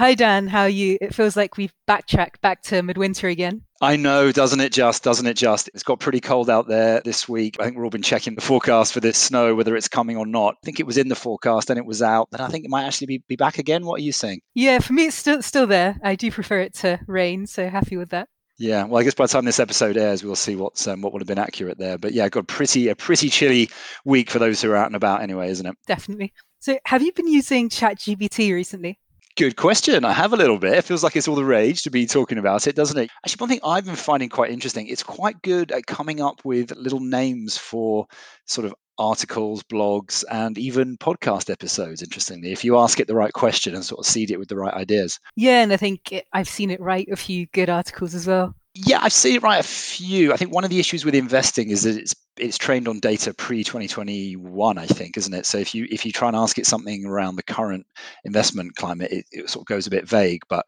Hi, Dan. How are you? It feels like we've backtracked back to midwinter again. I know, doesn't it just? Doesn't it just? It's got pretty cold out there this week. I think we've all been checking the forecast for this snow, whether it's coming or not. I think it was in the forecast and it was out. And I think it might actually be, be back again. What are you saying? Yeah, for me, it's still still there. I do prefer it to rain, so happy with that. Yeah, well, I guess by the time this episode airs, we'll see what's um, what would have been accurate there. But yeah, got pretty a pretty chilly week for those who are out and about, anyway, isn't it? Definitely. So, have you been using ChatGPT recently? Good question. I have a little bit. It feels like it's all the rage to be talking about it, doesn't it? Actually, one thing I've been finding quite interesting, it's quite good at coming up with little names for sort of articles, blogs, and even podcast episodes, interestingly, if you ask it the right question and sort of seed it with the right ideas. Yeah, and I think it, I've seen it write a few good articles as well. Yeah, I've seen it write a few. I think one of the issues with investing is that it's it's trained on data pre 2021, I think, isn't it? So if you if you try and ask it something around the current investment climate, it, it sort of goes a bit vague. But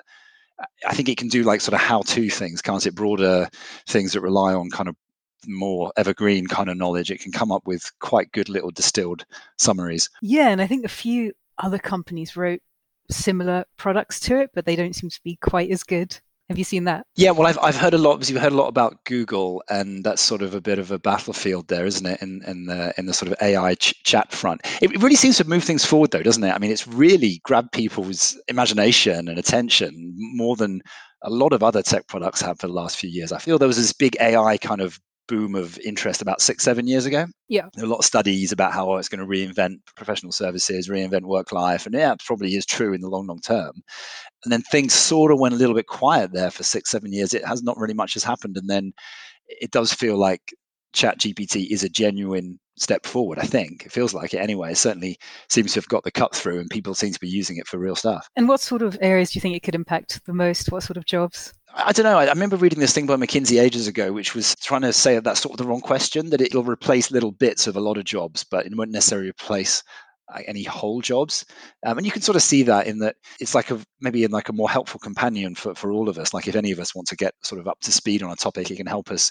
I think it can do like sort of how to things, can't it? Broader things that rely on kind of more evergreen kind of knowledge. It can come up with quite good little distilled summaries. Yeah, and I think a few other companies wrote similar products to it, but they don't seem to be quite as good. Have you seen that? Yeah, well, I've, I've heard a lot. Because you've heard a lot about Google, and that's sort of a bit of a battlefield there, isn't it? In in the in the sort of AI ch- chat front, it really seems to move things forward, though, doesn't it? I mean, it's really grabbed people's imagination and attention more than a lot of other tech products have for the last few years. I feel there was this big AI kind of boom of interest about six, seven years ago. Yeah. A lot of studies about how it's going to reinvent professional services, reinvent work life. And yeah, it probably is true in the long, long term and then things sort of went a little bit quiet there for six, seven years. It has not really much has happened, and then it does feel like Chat GPT is a genuine step forward. I think it feels like it anyway. It certainly seems to have got the cut through, and people seem to be using it for real stuff. And what sort of areas do you think it could impact the most? What sort of jobs? I don't know. I remember reading this thing by McKinsey ages ago, which was trying to say that that's sort of the wrong question, that it'll replace little bits of a lot of jobs, but it won't necessarily replace any whole jobs. Um, and you can sort of see that in that it's like a maybe in like a more helpful companion for, for all of us. Like if any of us want to get sort of up to speed on a topic it can help us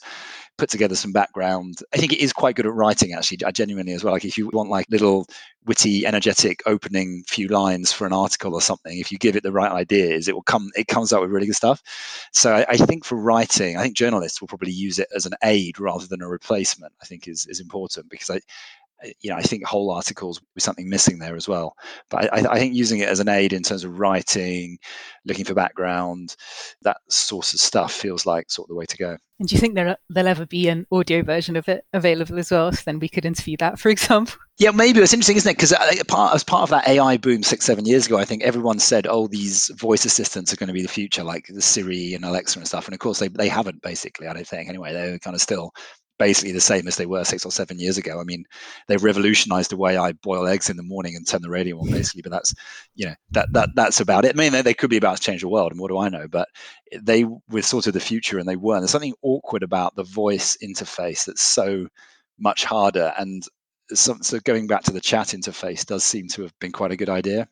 put together some background. I think it is quite good at writing actually genuinely as well. Like if you want like little witty energetic opening few lines for an article or something if you give it the right ideas it will come it comes out with really good stuff. So I, I think for writing i think journalists will probably use it as an aid rather than a replacement i think is is important because i you know, I think whole articles with something missing there as well. But I, I, think using it as an aid in terms of writing, looking for background, that sort of stuff feels like sort of the way to go. And do you think there there'll ever be an audio version of it available as well? So then we could interview that, for example. Yeah, maybe it's interesting, isn't it? Because uh, part as part of that AI boom six, seven years ago, I think everyone said, "Oh, these voice assistants are going to be the future, like the Siri and Alexa and stuff." And of course, they they haven't basically. I don't think anyway. They're kind of still basically the same as they were six or seven years ago. I mean, they've revolutionized the way I boil eggs in the morning and turn the radio on, basically. But that's, you know, that that that's about it. I mean, they, they could be about to change the world, and what do I know? But they were sort of the future, and they weren't. There's something awkward about the voice interface that's so much harder. And so, so going back to the chat interface does seem to have been quite a good idea.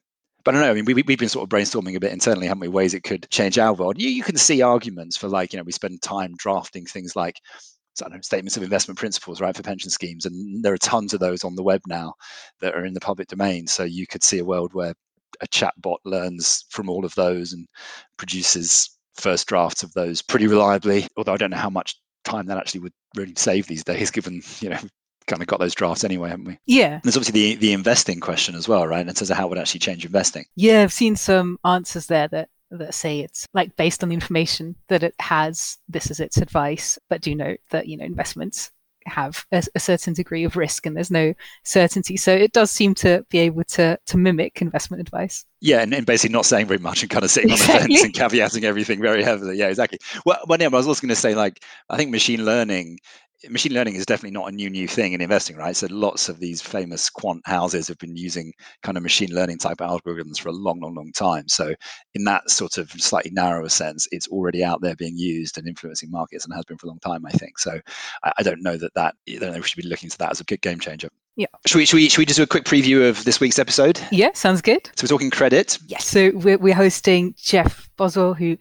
But I don't know. I mean, we, we've been sort of brainstorming a bit internally, haven't we? Ways it could change our world. You, you can see arguments for like, you know, we spend time drafting things like know, statements of investment principles, right, for pension schemes. And there are tons of those on the web now that are in the public domain. So you could see a world where a chatbot learns from all of those and produces first drafts of those pretty reliably. Although I don't know how much time that actually would really save these days, given you know kind of got those drafts anyway, haven't we? Yeah. There's obviously the the investing question as well, right? In terms of how it would actually change investing. Yeah, I've seen some answers there that that say it's like based on the information that it has, this is its advice. But do note that, you know, investments have a, a, certain degree of risk and there's no certainty. So it does seem to be able to to mimic investment advice. Yeah, and, and basically not saying very much and kind of sitting exactly. on the fence and caveating everything very heavily. Yeah, exactly. Well, well yeah, I was also going to say, like, I think machine learning machine learning is definitely not a new new thing in investing right so lots of these famous quant houses have been using kind of machine learning type algorithms for a long long long time so in that sort of slightly narrower sense it's already out there being used and influencing markets and has been for a long time i think so i, I don't know that that I don't know we should be looking to that as a good game changer yeah. Should we, should, we, should we just do a quick preview of this week's episode? Yeah, sounds good. So we're talking credit. Yes. So we're, we're hosting Jeff Boswell, who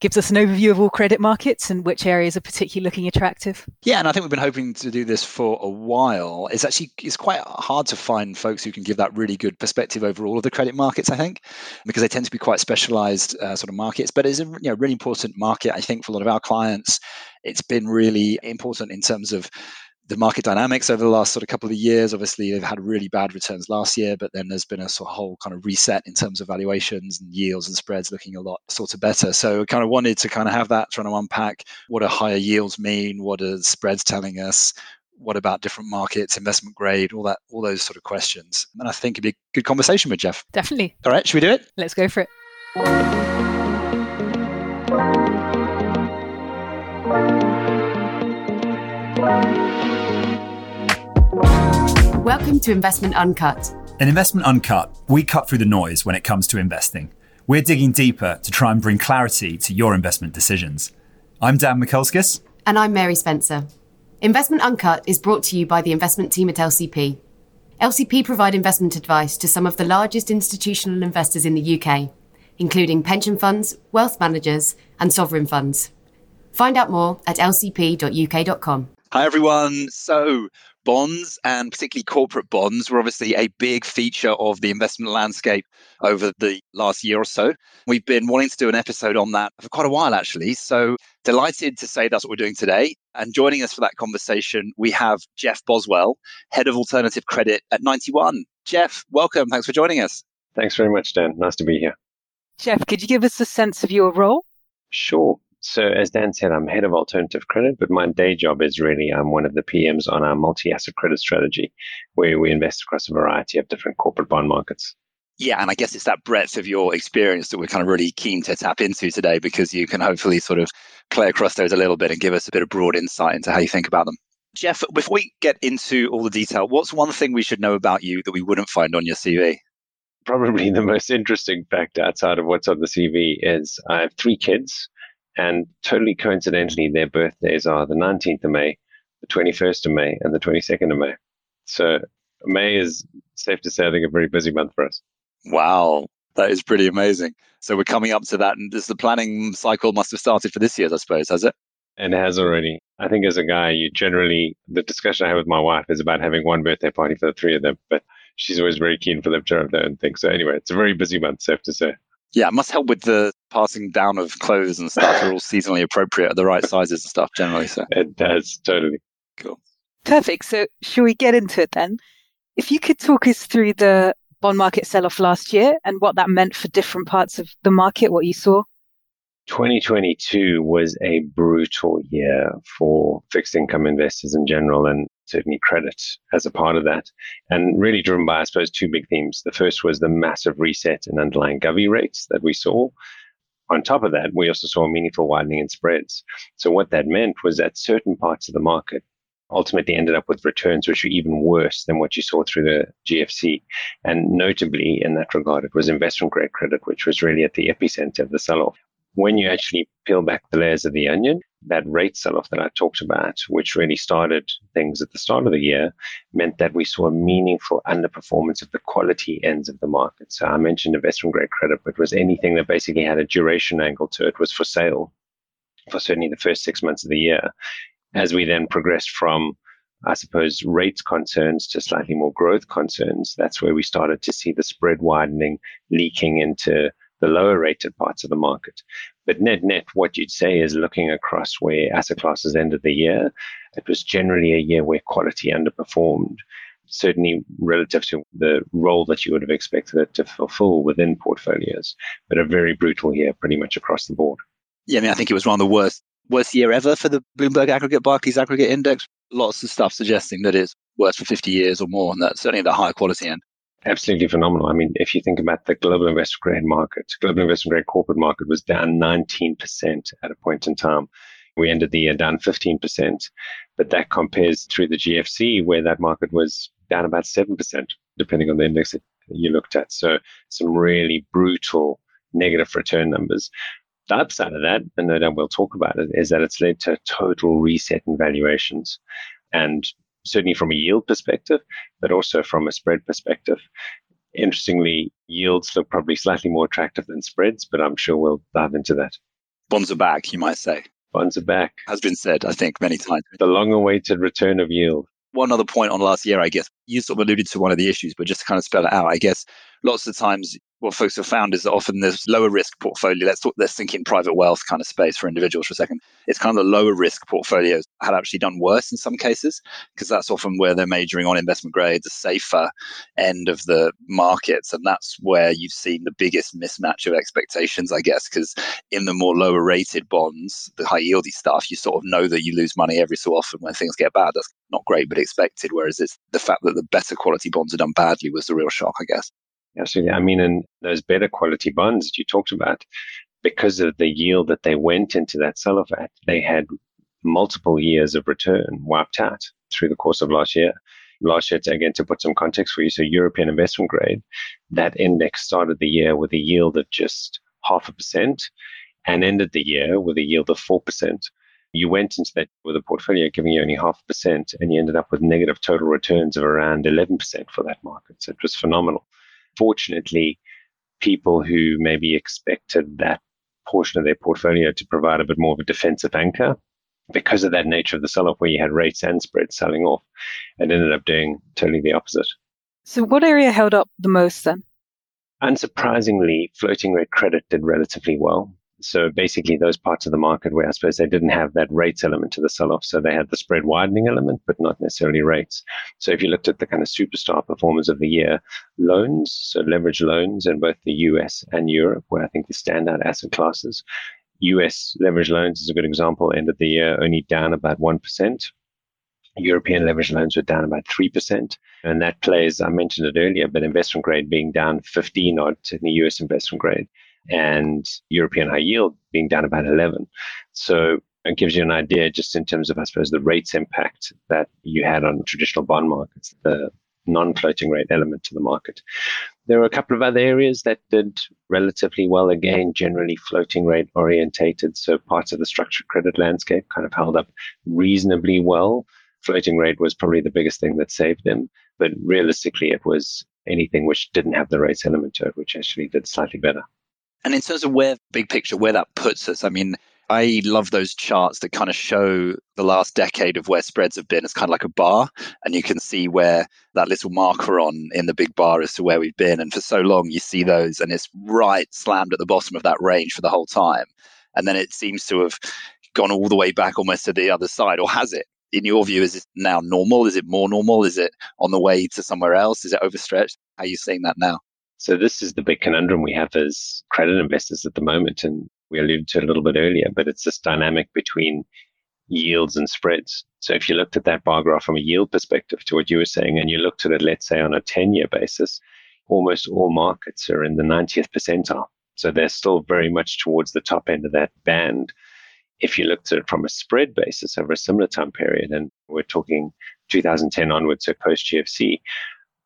gives us an overview of all credit markets and which areas are particularly looking attractive. Yeah, and I think we've been hoping to do this for a while. It's actually it's quite hard to find folks who can give that really good perspective over all of the credit markets. I think because they tend to be quite specialized uh, sort of markets, but it's a you know, really important market. I think for a lot of our clients, it's been really important in terms of the market dynamics over the last sort of couple of years. Obviously, they've had really bad returns last year, but then there's been a sort of whole kind of reset in terms of valuations and yields and spreads looking a lot sort of better. So, kind of wanted to kind of have that, trying to unpack what do higher yields mean, what are spreads telling us, what about different markets, investment grade, all that, all those sort of questions. And I think it'd be a good conversation with Jeff. Definitely. All right, should we do it? Let's go for it. Welcome to Investment Uncut. In Investment Uncut, we cut through the noise when it comes to investing. We're digging deeper to try and bring clarity to your investment decisions. I'm Dan Mikulskis. And I'm Mary Spencer. Investment Uncut is brought to you by the investment team at LCP. LCP provide investment advice to some of the largest institutional investors in the UK, including pension funds, wealth managers, and sovereign funds. Find out more at lcp.uk.com. Hi, everyone. So, bonds and particularly corporate bonds were obviously a big feature of the investment landscape over the last year or so. We've been wanting to do an episode on that for quite a while, actually. So delighted to say that's what we're doing today. And joining us for that conversation, we have Jeff Boswell, Head of Alternative Credit at 91. Jeff, welcome. Thanks for joining us. Thanks very much, Dan. Nice to be here. Jeff, could you give us a sense of your role? Sure. So, as Dan said, I'm head of alternative credit, but my day job is really I'm one of the PMs on our multi asset credit strategy, where we invest across a variety of different corporate bond markets. Yeah, and I guess it's that breadth of your experience that we're kind of really keen to tap into today because you can hopefully sort of play across those a little bit and give us a bit of broad insight into how you think about them. Jeff, before we get into all the detail, what's one thing we should know about you that we wouldn't find on your CV? Probably the most interesting fact outside of what's on the CV is I have three kids. And totally coincidentally, their birthdays are the 19th of May, the 21st of May, and the 22nd of May. So May is safe to say, I think, a very busy month for us. Wow, that is pretty amazing. So we're coming up to that, and this the planning cycle must have started for this year, I suppose, has it? And has already. I think as a guy, you generally the discussion I have with my wife is about having one birthday party for the three of them, but she's always very keen for them to have their own thing. So anyway, it's a very busy month, safe to say. Yeah, it must help with the passing down of clothes and stuff. They're all seasonally appropriate at the right sizes and stuff generally. So it does totally cool. Perfect. So shall we get into it then? If you could talk us through the bond market sell off last year and what that meant for different parts of the market, what you saw. 2022 was a brutal year for fixed income investors in general and certainly credit as a part of that. And really driven by, I suppose, two big themes. The first was the massive reset in underlying Govy rates that we saw. On top of that, we also saw meaningful widening in spreads. So what that meant was that certain parts of the market ultimately ended up with returns which were even worse than what you saw through the GFC. And notably in that regard, it was investment grade credit, which was really at the epicenter of the sell off when you actually peel back the layers of the onion, that rate sell off that I talked about, which really started things at the start of the year, meant that we saw a meaningful underperformance of the quality ends of the market. So I mentioned investment grade credit, but was anything that basically had a duration angle to it was for sale for certainly the first six months of the year. As we then progressed from I suppose, rates concerns to slightly more growth concerns, that's where we started to see the spread widening, leaking into the lower rated parts of the market. But net net, what you'd say is looking across where asset classes ended the year, it was generally a year where quality underperformed, certainly relative to the role that you would have expected it to fulfill within portfolios, but a very brutal year pretty much across the board. Yeah, I mean, I think it was one of the worst worst year ever for the Bloomberg Aggregate Barclays Aggregate Index. Lots of stuff suggesting that it's worse for 50 years or more, and that's certainly at the higher quality end absolutely phenomenal. I mean, if you think about the global investment grade market, global investment grade corporate market was down 19% at a point in time. We ended the year down 15%, but that compares through the GFC where that market was down about 7%, depending on the index that you looked at. So some really brutal negative return numbers. The upside of that, and no doubt we'll talk about it, is that it's led to total reset in valuations. And certainly from a yield perspective, but also from a spread perspective. Interestingly, yields look probably slightly more attractive than spreads, but I'm sure we'll dive into that. Bonds are back, you might say. Bonds are back. Has been said, I think, many times. The long awaited return of yield. One other point on last year, I guess, you sort of alluded to one of the issues, but just to kind of spell it out, I guess lots of times what folks have found is that often there's lower risk portfolio. Let's talk, let's think in private wealth kind of space for individuals for a second. It's kind of the lower risk portfolios had actually done worse in some cases because that's often where they're majoring on investment grade, the safer end of the markets, and that's where you've seen the biggest mismatch of expectations, I guess, because in the more lower rated bonds, the high yieldy stuff, you sort of know that you lose money every so often when things get bad. That's not great, but expected. Whereas it's the fact that the better quality bonds are done badly was the real shock, I guess. Absolutely. I mean, and those better quality bonds that you talked about, because of the yield that they went into that sell-off at, they had multiple years of return wiped out through the course of last year. Last year, again, to put some context for you, so European investment grade, that index started the year with a yield of just half a percent and ended the year with a yield of 4%. You went into that with a portfolio giving you only half a percent and you ended up with negative total returns of around 11% for that market. So it was phenomenal fortunately, people who maybe expected that portion of their portfolio to provide a bit more of a defensive anchor because of that nature of the sell off where you had rates and spreads selling off and ended up doing totally the opposite. So, what area held up the most then? Unsurprisingly, floating rate credit did relatively well. So basically, those parts of the market where I suppose they didn't have that rates element to the sell off. So they had the spread widening element, but not necessarily rates. So if you looked at the kind of superstar performers of the year, loans, so leverage loans in both the US and Europe, where I think the standout asset classes. US leverage loans is a good example, ended the year only down about 1%. European leverage loans were down about 3%. And that plays, I mentioned it earlier, but investment grade being down 15 odd in the US investment grade and European high yield being down about 11. So it gives you an idea just in terms of, I suppose, the rates impact that you had on traditional bond markets, the non-floating rate element to the market. There were a couple of other areas that did relatively well, again, generally floating rate orientated. So parts of the structured credit landscape kind of held up reasonably well. Floating rate was probably the biggest thing that saved them. But realistically, it was anything which didn't have the rates element to it, which actually did slightly better. And in terms of where big picture, where that puts us, I mean, I love those charts that kind of show the last decade of where spreads have been It's kind of like a bar. And you can see where that little marker on in the big bar as to where we've been. And for so long, you see those, and it's right slammed at the bottom of that range for the whole time. And then it seems to have gone all the way back almost to the other side, or has it? In your view, is it now normal? Is it more normal? Is it on the way to somewhere else? Is it overstretched? How are you seeing that now? So this is the big conundrum we have as credit investors at the moment. And we alluded to it a little bit earlier, but it's this dynamic between yields and spreads. So if you looked at that bar graph from a yield perspective to what you were saying, and you looked at it, let's say on a 10 year basis, almost all markets are in the 90th percentile. So they're still very much towards the top end of that band. If you looked at it from a spread basis over a similar time period, and we're talking 2010 onwards, so post GFC,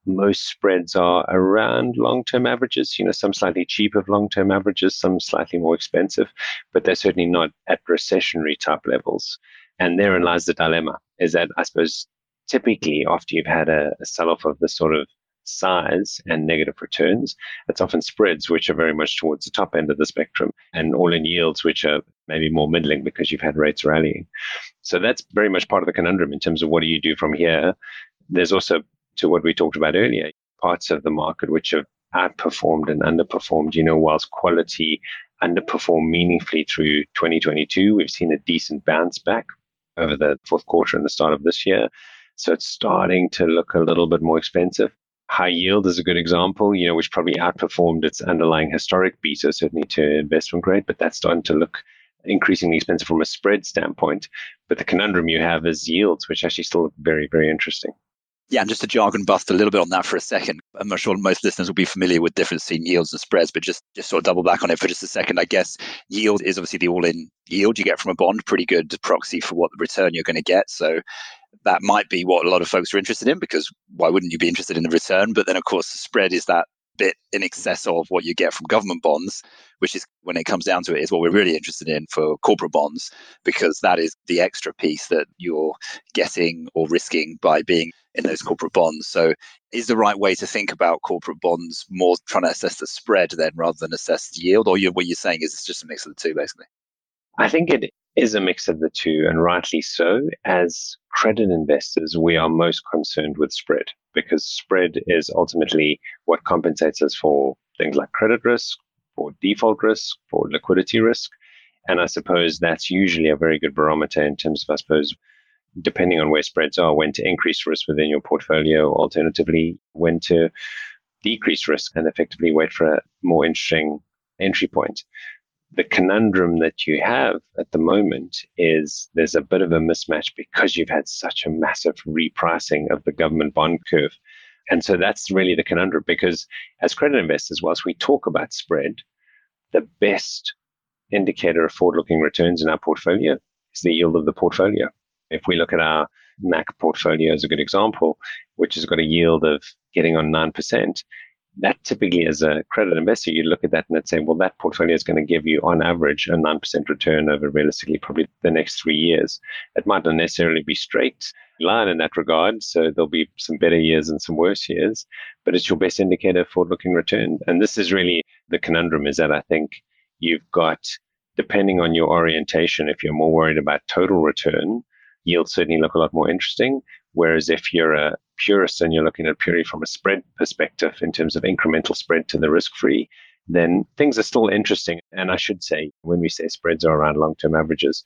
most spreads are around long-term averages. You know, some slightly cheaper long-term averages, some slightly more expensive, but they're certainly not at recessionary type levels. And therein lies the dilemma: is that I suppose typically after you've had a, a sell-off of the sort of size and negative returns, it's often spreads which are very much towards the top end of the spectrum, and all-in yields which are maybe more middling because you've had rates rallying. So that's very much part of the conundrum in terms of what do you do from here. There's also to what we talked about earlier, parts of the market which have outperformed and underperformed. You know, whilst quality underperformed meaningfully through 2022, we've seen a decent bounce back over the fourth quarter and the start of this year. So it's starting to look a little bit more expensive. High yield is a good example, you know, which probably outperformed its underlying historic beta, certainly to investment grade, but that's starting to look increasingly expensive from a spread standpoint. But the conundrum you have is yields, which actually still look very, very interesting. Yeah, and just to jargon bust a little bit on that for a second. I'm sure most listeners will be familiar with difference between yields and spreads, but just, just sort of double back on it for just a second. I guess yield is obviously the all in yield you get from a bond, pretty good proxy for what the return you're going to get. So that might be what a lot of folks are interested in because why wouldn't you be interested in the return? But then, of course, the spread is that bit in excess of what you get from government bonds, which is when it comes down to it, is what we're really interested in for corporate bonds, because that is the extra piece that you're getting or risking by being in those corporate bonds. So, is the right way to think about corporate bonds more trying to assess the spread then rather than assess the yield? Or you, what you're saying is it's just a mix of the two, basically? I think it is a mix of the two, and rightly so. As credit investors, we are most concerned with spread because spread is ultimately what compensates us for things like credit risk, for default risk, for liquidity risk. And I suppose that's usually a very good barometer in terms of, I suppose, depending on where spreads are, when to increase risk within your portfolio, alternatively, when to decrease risk and effectively wait for a more interesting entry point. The conundrum that you have at the moment is there's a bit of a mismatch because you've had such a massive repricing of the government bond curve. And so that's really the conundrum because as credit investors, whilst we talk about spread, the best indicator of forward looking returns in our portfolio is the yield of the portfolio. If we look at our MAC portfolio as a good example, which has got a yield of getting on 9%, that typically as a credit investor, you look at that and say, well, that portfolio is going to give you on average a 9% return over realistically probably the next three years. It might not necessarily be straight line in that regard. So there'll be some better years and some worse years, but it's your best indicator for looking return. And this is really the conundrum is that I think you've got, depending on your orientation, if you're more worried about total return, yields certainly look a lot more interesting. Whereas if you're a purist and you're looking at purely from a spread perspective in terms of incremental spread to the risk free, then things are still interesting. And I should say, when we say spreads are around long term averages,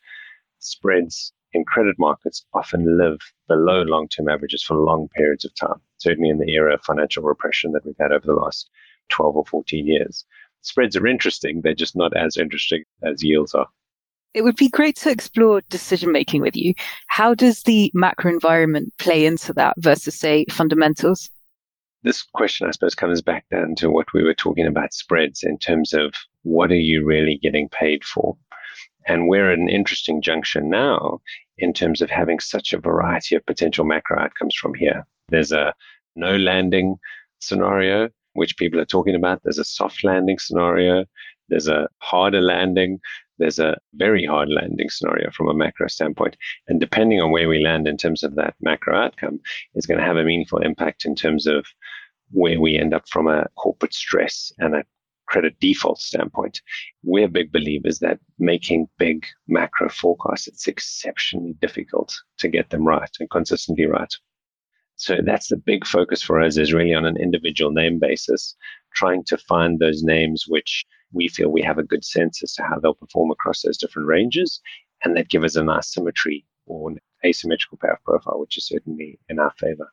spreads in credit markets often live below long term averages for long periods of time, certainly in the era of financial repression that we've had over the last 12 or 14 years. Spreads are interesting, they're just not as interesting as yields are. It would be great to explore decision making with you. How does the macro environment play into that versus, say, fundamentals? This question, I suppose, comes back down to what we were talking about spreads in terms of what are you really getting paid for? And we're at an interesting junction now in terms of having such a variety of potential macro outcomes from here. There's a no landing scenario, which people are talking about. There's a soft landing scenario. There's a harder landing there's a very hard landing scenario from a macro standpoint. And depending on where we land in terms of that macro outcome, is going to have a meaningful impact in terms of where we end up from a corporate stress and a credit default standpoint. We're big believers that making big macro forecasts, it's exceptionally difficult to get them right and consistently right. So that's the big focus for us is really on an individual name basis, trying to find those names which we feel we have a good sense as to how they'll perform across those different ranges, and that give us a nice symmetry or an asymmetrical payoff profile, which is certainly in our favor.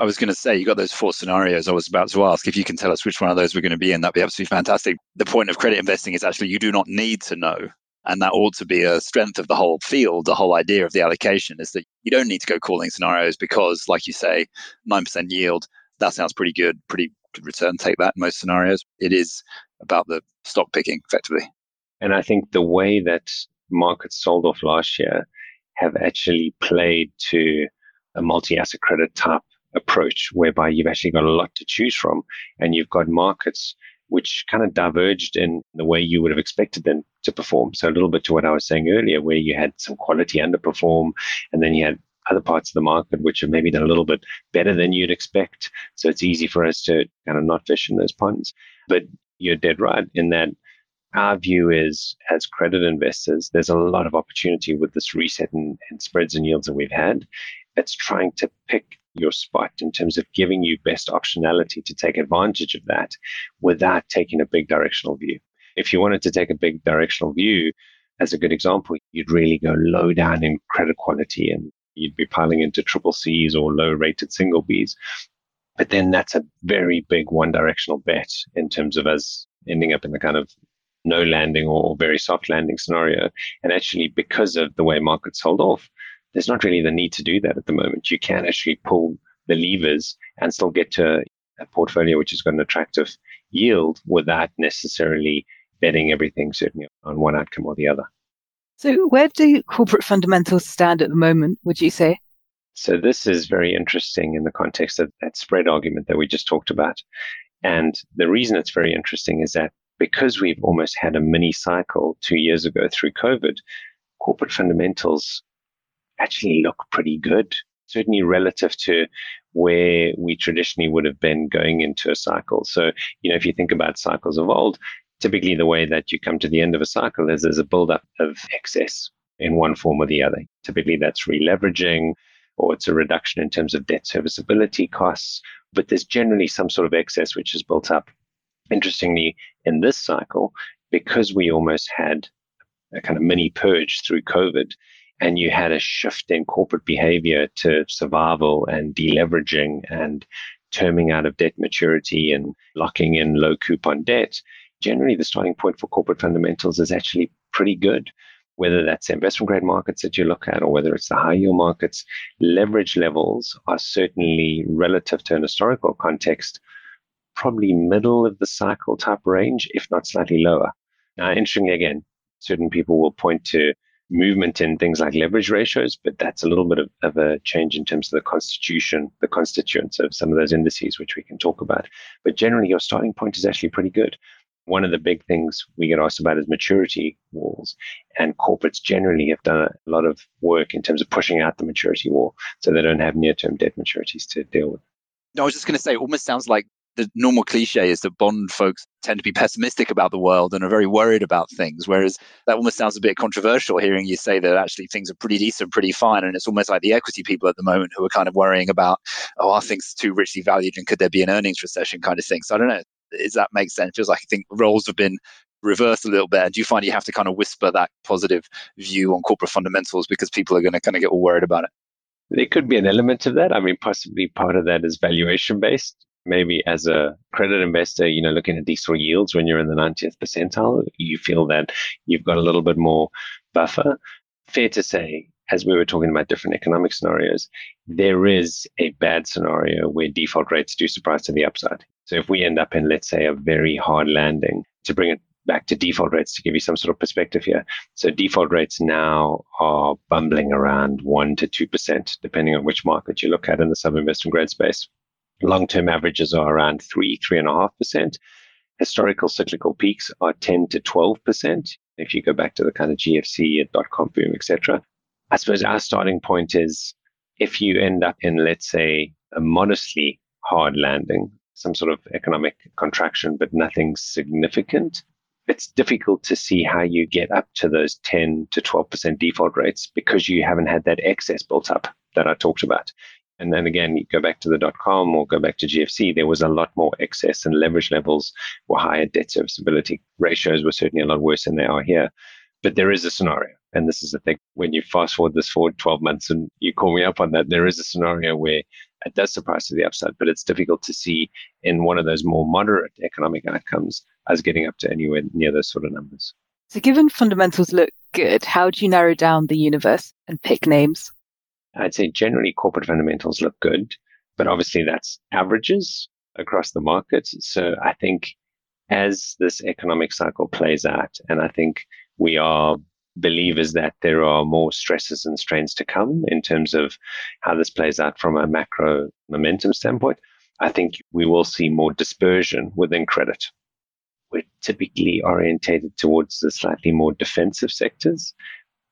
I was going to say, you got those four scenarios. I was about to ask if you can tell us which one of those we're going to be in. That'd be absolutely fantastic. The point of credit investing is actually you do not need to know. And that ought to be a strength of the whole field. The whole idea of the allocation is that you don't need to go calling scenarios because, like you say, 9% yield, that sounds pretty good, pretty return. Take that in most scenarios. It is about the stock picking effectively. And I think the way that markets sold off last year have actually played to a multi asset credit type approach whereby you've actually got a lot to choose from and you've got markets which kind of diverged in the way you would have expected them to perform. So a little bit to what I was saying earlier, where you had some quality underperform and then you had other parts of the market which have maybe done a little bit better than you'd expect. So it's easy for us to kind of not fish in those ponds. But you're dead right in that our view is as credit investors, there's a lot of opportunity with this reset and, and spreads and yields that we've had. It's trying to pick your spot in terms of giving you best optionality to take advantage of that without taking a big directional view. If you wanted to take a big directional view, as a good example, you'd really go low down in credit quality and you'd be piling into triple C's or low rated single B's. But then that's a very big one directional bet in terms of us ending up in the kind of no landing or very soft landing scenario. And actually, because of the way markets hold off, there's not really the need to do that at the moment. You can actually pull the levers and still get to a portfolio which has got an attractive yield without necessarily betting everything certainly on one outcome or the other. So, where do corporate fundamentals stand at the moment, would you say? So this is very interesting in the context of that spread argument that we just talked about. And the reason it's very interesting is that because we've almost had a mini cycle two years ago through COVID, corporate fundamentals actually look pretty good, certainly relative to where we traditionally would have been going into a cycle. So, you know, if you think about cycles of old, typically the way that you come to the end of a cycle is there's a buildup of excess in one form or the other. Typically, that's releveraging or it's a reduction in terms of debt serviceability costs, but there's generally some sort of excess which is built up. Interestingly, in this cycle, because we almost had a kind of mini purge through COVID, and you had a shift in corporate behavior to survival and deleveraging and terming out of debt maturity and locking in low coupon debt, generally the starting point for corporate fundamentals is actually pretty good. Whether that's investment grade markets that you look at or whether it's the high yield markets, leverage levels are certainly relative to an historical context, probably middle of the cycle type range, if not slightly lower. Now, interestingly, again, certain people will point to movement in things like leverage ratios, but that's a little bit of, of, a change in terms of the constitution, the constituents of some of those indices, which we can talk about. But generally, your starting point is actually pretty good. One of the big things we get asked about is maturity walls. And corporates generally have done a lot of work in terms of pushing out the maturity wall so they don't have near term debt maturities to deal with. No, I was just going to say, it almost sounds like the normal cliche is that bond folks tend to be pessimistic about the world and are very worried about things. Whereas that almost sounds a bit controversial hearing you say that actually things are pretty decent, pretty fine. And it's almost like the equity people at the moment who are kind of worrying about, oh, are things too richly valued and could there be an earnings recession kind of thing. So I don't know. Does that make sense? It feels like I think roles have been reversed a little bit. And do you find you have to kind of whisper that positive view on corporate fundamentals because people are going to kind of get all worried about it? There could be an element of that. I mean, possibly part of that is valuation based maybe as a credit investor, you know, looking at these yields when you're in the 90th percentile, you feel that you've got a little bit more buffer. Fair to say, as we were talking about different economic scenarios, there is a bad scenario where default rates do surprise to the upside. So if we end up in, let's say, a very hard landing, to bring it back to default rates to give you some sort of perspective here. So default rates now are bumbling around one to two percent, depending on which market you look at in the sub-investment grade space. Long-term averages are around three, three and a half percent. Historical cyclical peaks are 10 to 12 percent. If you go back to the kind of GFC, dot com boom, etc. I suppose our starting point is if you end up in, let's say, a modestly hard landing, some sort of economic contraction, but nothing significant, it's difficult to see how you get up to those 10 to 12% default rates because you haven't had that excess built up that I talked about. And then again, you go back to the dot com or go back to GFC, there was a lot more excess and leverage levels were higher. Debt serviceability ratios were certainly a lot worse than they are here. But there is a scenario. And this is the thing when you fast forward this forward 12 months and you call me up on that, there is a scenario where does surprise to the upside, but it's difficult to see in one of those more moderate economic outcomes as getting up to anywhere near those sort of numbers. So, given fundamentals look good, how do you narrow down the universe and pick names? I'd say generally corporate fundamentals look good, but obviously that's averages across the market. So I think as this economic cycle plays out, and I think we are believers that there are more stresses and strains to come in terms of how this plays out from a macro momentum standpoint, I think we will see more dispersion within credit. We're typically orientated towards the slightly more defensive sectors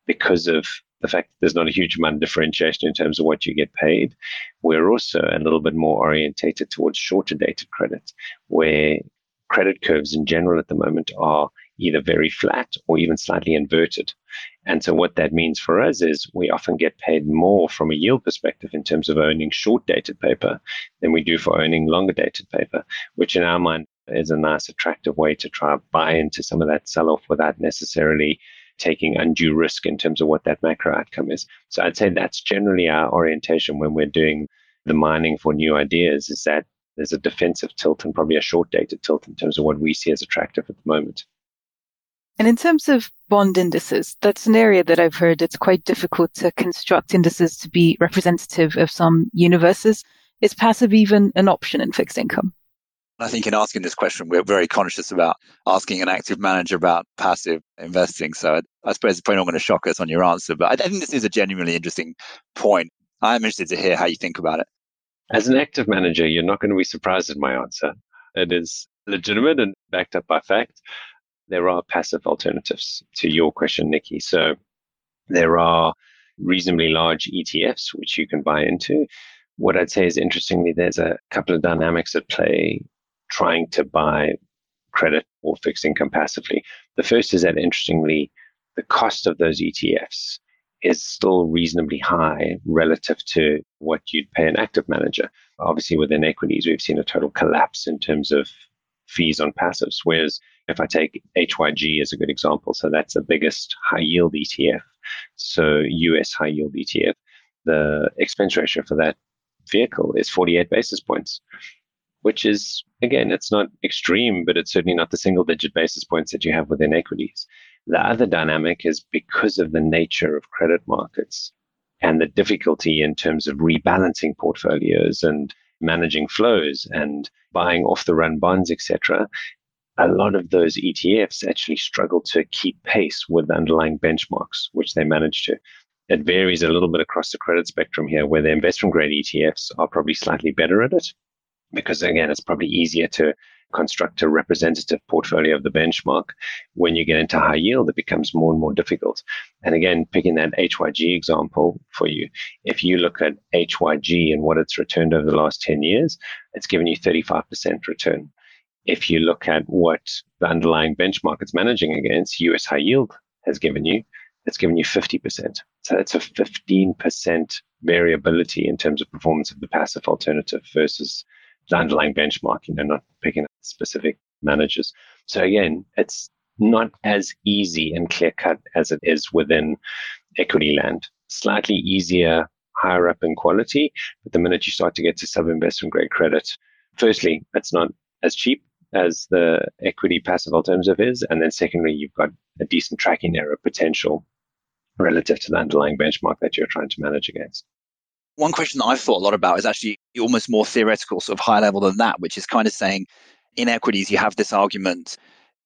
because of the fact that there's not a huge amount of differentiation in terms of what you get paid. We're also a little bit more orientated towards shorter dated credit, where credit curves in general at the moment are either very flat or even slightly inverted. And so what that means for us is we often get paid more from a yield perspective in terms of owning short dated paper than we do for owning longer dated paper, which in our mind is a nice attractive way to try to buy into some of that sell off without necessarily taking undue risk in terms of what that macro outcome is. So I'd say that's generally our orientation when we're doing the mining for new ideas is that there's a defensive tilt and probably a short dated tilt in terms of what we see as attractive at the moment. And in terms of bond indices, that's an area that I've heard it's quite difficult to construct indices to be representative of some universes. Is passive even an option in fixed income? I think in asking this question, we're very conscious about asking an active manager about passive investing. So I, I suppose it's probably not going to shock us on your answer, but I, I think this is a genuinely interesting point. I'm interested to hear how you think about it. As an active manager, you're not going to be surprised at my answer. It is legitimate and backed up by fact. There are passive alternatives to your question, Nikki. So there are reasonably large ETFs which you can buy into. What I'd say is interestingly, there's a couple of dynamics at play trying to buy credit or fixed income passively. The first is that interestingly, the cost of those ETFs is still reasonably high relative to what you'd pay an active manager. Obviously, within equities, we've seen a total collapse in terms of fees on passives. Whereas if I take HYG as a good example, so that's the biggest high yield ETF, so US high yield ETF, the expense ratio for that vehicle is 48 basis points, which is, again, it's not extreme, but it's certainly not the single digit basis points that you have within equities. The other dynamic is because of the nature of credit markets and the difficulty in terms of rebalancing portfolios and managing flows and buying off the run bonds, etc. A lot of those ETFs actually struggle to keep pace with underlying benchmarks, which they manage to. It varies a little bit across the credit spectrum here, where the investment grade ETFs are probably slightly better at it because again, it's probably easier to construct a representative portfolio of the benchmark. When you get into high yield, it becomes more and more difficult. And again, picking that HYG example for you, if you look at HYG and what it's returned over the last 10 years, it's given you 35% return. If you look at what the underlying benchmark it's managing against, US high yield has given you, it's given you 50%. So that's a 15% variability in terms of performance of the passive alternative versus the underlying benchmark, you know, not picking specific managers. So again, it's not as easy and clear cut as it is within equity land. Slightly easier, higher up in quality, but the minute you start to get to sub investment grade credit, firstly, it's not as cheap as the equity passive alternative is. And then secondly, you've got a decent tracking error potential relative to the underlying benchmark that you're trying to manage against. One question that I've thought a lot about is actually almost more theoretical, sort of high level than that, which is kind of saying in equities, you have this argument,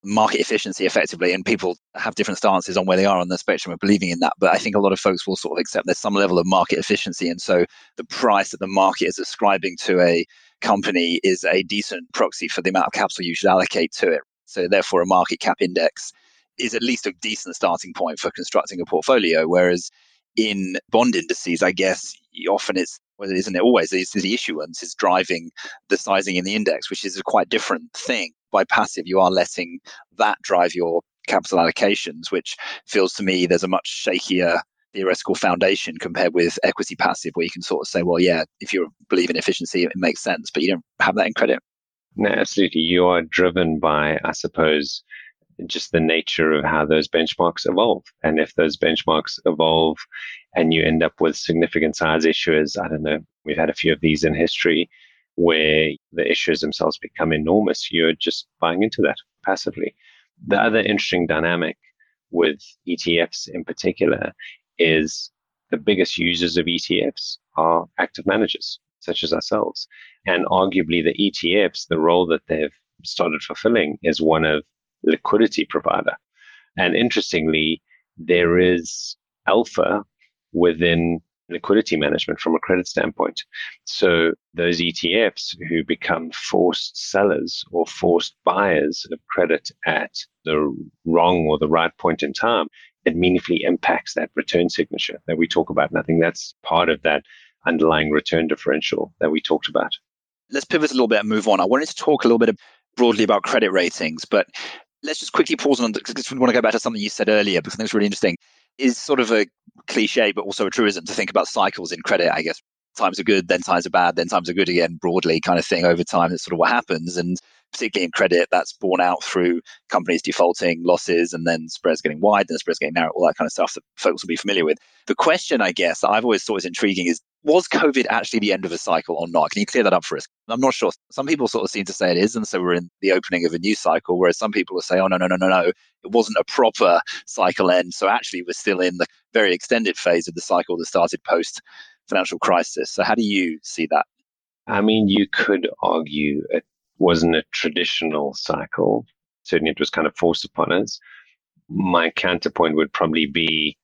market efficiency effectively, and people have different stances on where they are on the spectrum of believing in that. But I think a lot of folks will sort of accept there's some level of market efficiency. And so the price that the market is ascribing to a company is a decent proxy for the amount of capital you should allocate to it. So therefore, a market cap index is at least a decent starting point for constructing a portfolio. Whereas in bond indices, I guess often it's well, isn't it always it's the issuance is driving the sizing in the index, which is a quite different thing. By passive, you are letting that drive your capital allocations, which feels to me there's a much shakier theoretical foundation compared with equity passive, where you can sort of say, well, yeah, if you believe in efficiency, it makes sense, but you don't have that in credit. No, absolutely. You are driven by, I suppose, just the nature of how those benchmarks evolve. And if those benchmarks evolve and you end up with significant size issuers, I don't know, we've had a few of these in history where the issues themselves become enormous, you're just buying into that passively. The other interesting dynamic with ETFs in particular is the biggest users of ETFs are active managers such as ourselves. And arguably the ETFs, the role that they've started fulfilling is one of liquidity provider. And interestingly, there is alpha within liquidity management from a credit standpoint. So those ETFs who become forced sellers or forced buyers of credit at the wrong or the right point in time, it meaningfully impacts that return signature that we talk about. And I think that's part of that underlying return differential that we talked about. Let's pivot a little bit and move on. I wanted to talk a little bit broadly about credit ratings, but let's just quickly pause on because we want to go back to something you said earlier because I think it's really interesting. Is sort of a cliche, but also a truism to think about cycles in credit. I guess times are good, then times are bad, then times are good again, broadly kind of thing over time. That's sort of what happens. And particularly in credit, that's borne out through companies defaulting, losses, and then spreads getting wide, then spreads getting narrow, all that kind of stuff that folks will be familiar with. The question, I guess, that I've always thought is intriguing is was COVID actually the end of a cycle or not? Can you clear that up for us? I'm not sure. Some people sort of seem to say it is, and so we're in the opening of a new cycle, whereas some people will say, oh, no, no, no, no, no, it wasn't a proper cycle end. So actually, we're still in the very extended phase of the cycle that started post financial crisis. So how do you see that? I mean, you could argue it wasn't a traditional cycle. Certainly, it was kind of forced upon us. My counterpoint would probably be